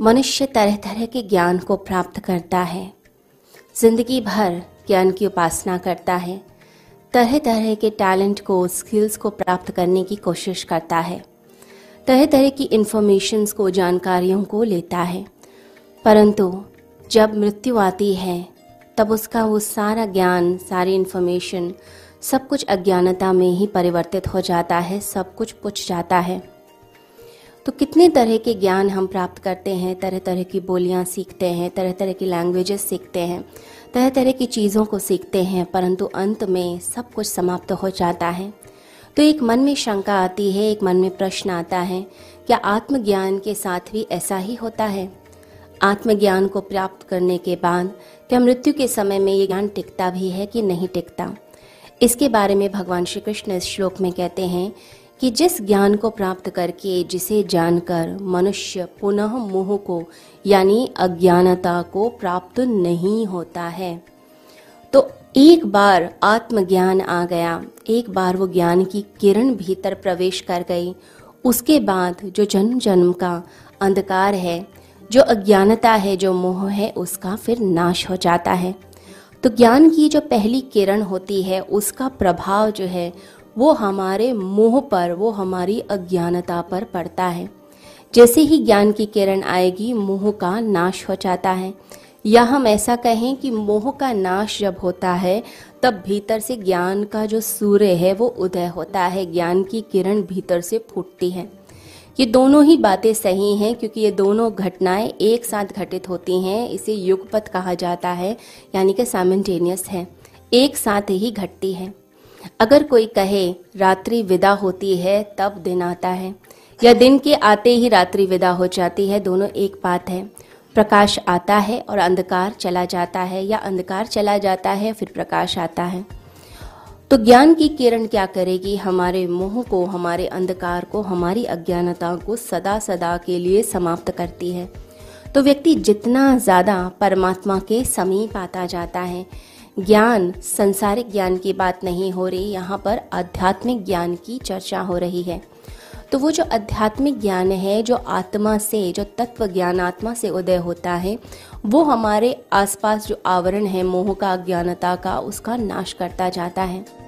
मनुष्य तरह तरह के ज्ञान को प्राप्त करता है। ज़िंदगी भर ज्ञान की उपासना करता है। तरह तरह के टैलेंट को, स्किल्स को प्राप्त करने की कोशिश करता है। तरह तरह की इंफॉर्मेशंस को, जानकारियों को लेता है। परंतु जब मृत्यु आती है, तब उसका वो सारा ज्ञान, सारी इन्फॉर्मेशन सब कुछ अज्ञानता में ही परिवर्तित हो जाता है, सब कुछ पुछ जाता है। तो कितने तरह के ज्ञान हम प्राप्त करते हैं तरह तरह की बोलियाँ सीखते हैं तरह तरह की लैंग्वेजेस सीखते हैं तरह तरह की चीज़ों को सीखते हैं, परंतु अंत में सब कुछ समाप्त हो जाता है। तो एक मन में शंका आती है, एक मन में प्रश्न आता है, क्या आत्मज्ञान के साथ भी ऐसा ही होता है? आत्मज्ञान को प्राप्त करने के बाद, क्या मृत्यु के समय में ये ज्ञान टिकता भी है कि नहीं टिकता? इसके बारे में भगवान श्री कृष्ण इस श्लोक में कहते हैं कि जिस ज्ञान को प्राप्त करके जिसे जानकर मनुष्य पुनः मोह को, यानी अज्ञानता को प्राप्त नहीं होता है। तो एक बार आत्मज्ञान आ गया। एक बार वो ज्ञान की किरण भीतर प्रवेश कर गई। उसके बाद जो जन्म जन्म का अंधकार है, जो अज्ञानता है, जो मोह है, उसका फिर नाश हो जाता है। तो ज्ञान की जो पहली किरण होती है, उसका प्रभाव जो है वो हमारे मोह पर, वो हमारी अज्ञानता पर पड़ता है। जैसे ही ज्ञान की किरण आएगी, मोह का नाश हो जाता है। या हम ऐसा कहें कि मोह का नाश जब होता है, तब भीतर से ज्ञान का जो सूर्य है, वो उदय होता है। ज्ञान की किरण भीतर से फूटती है। ये दोनों ही बातें सही हैं, क्योंकि ये दोनों घटनाएँ एक साथ घटित होती हैं। इसे युगपथ कहा जाता है, यानी कि साइमल्टेनियस है। एक साथ ही घटती है। अगर कोई कहे, रात्रि विदा होती है, तब दिन आता है। या दिन के आते ही रात्रि विदा हो जाती है, दोनों एक बात है। प्रकाश आता है और अंधकार चला जाता है, या अंधकार चला जाता है, फिर प्रकाश आता है। तो ज्ञान की किरण क्या करेगी? हमारे मोह को, हमारे अंधकार को, हमारी अज्ञानता को सदा सदा के लिए समाप्त करती है। तो व्यक्ति जितना ज़्यादा परमात्मा के समीप आता जाता है ज्ञान, संसारिक ज्ञान की बात नहीं हो रही, यहाँ पर आध्यात्मिक ज्ञान की चर्चा हो रही है। तो वो जो आध्यात्मिक ज्ञान है, जो आत्मा से, जो तत्व ज्ञान आत्मा से उदय होता है, वो हमारे आसपास जो आवरण है, मोह का अज्ञानता का, उसका नाश करता जाता है।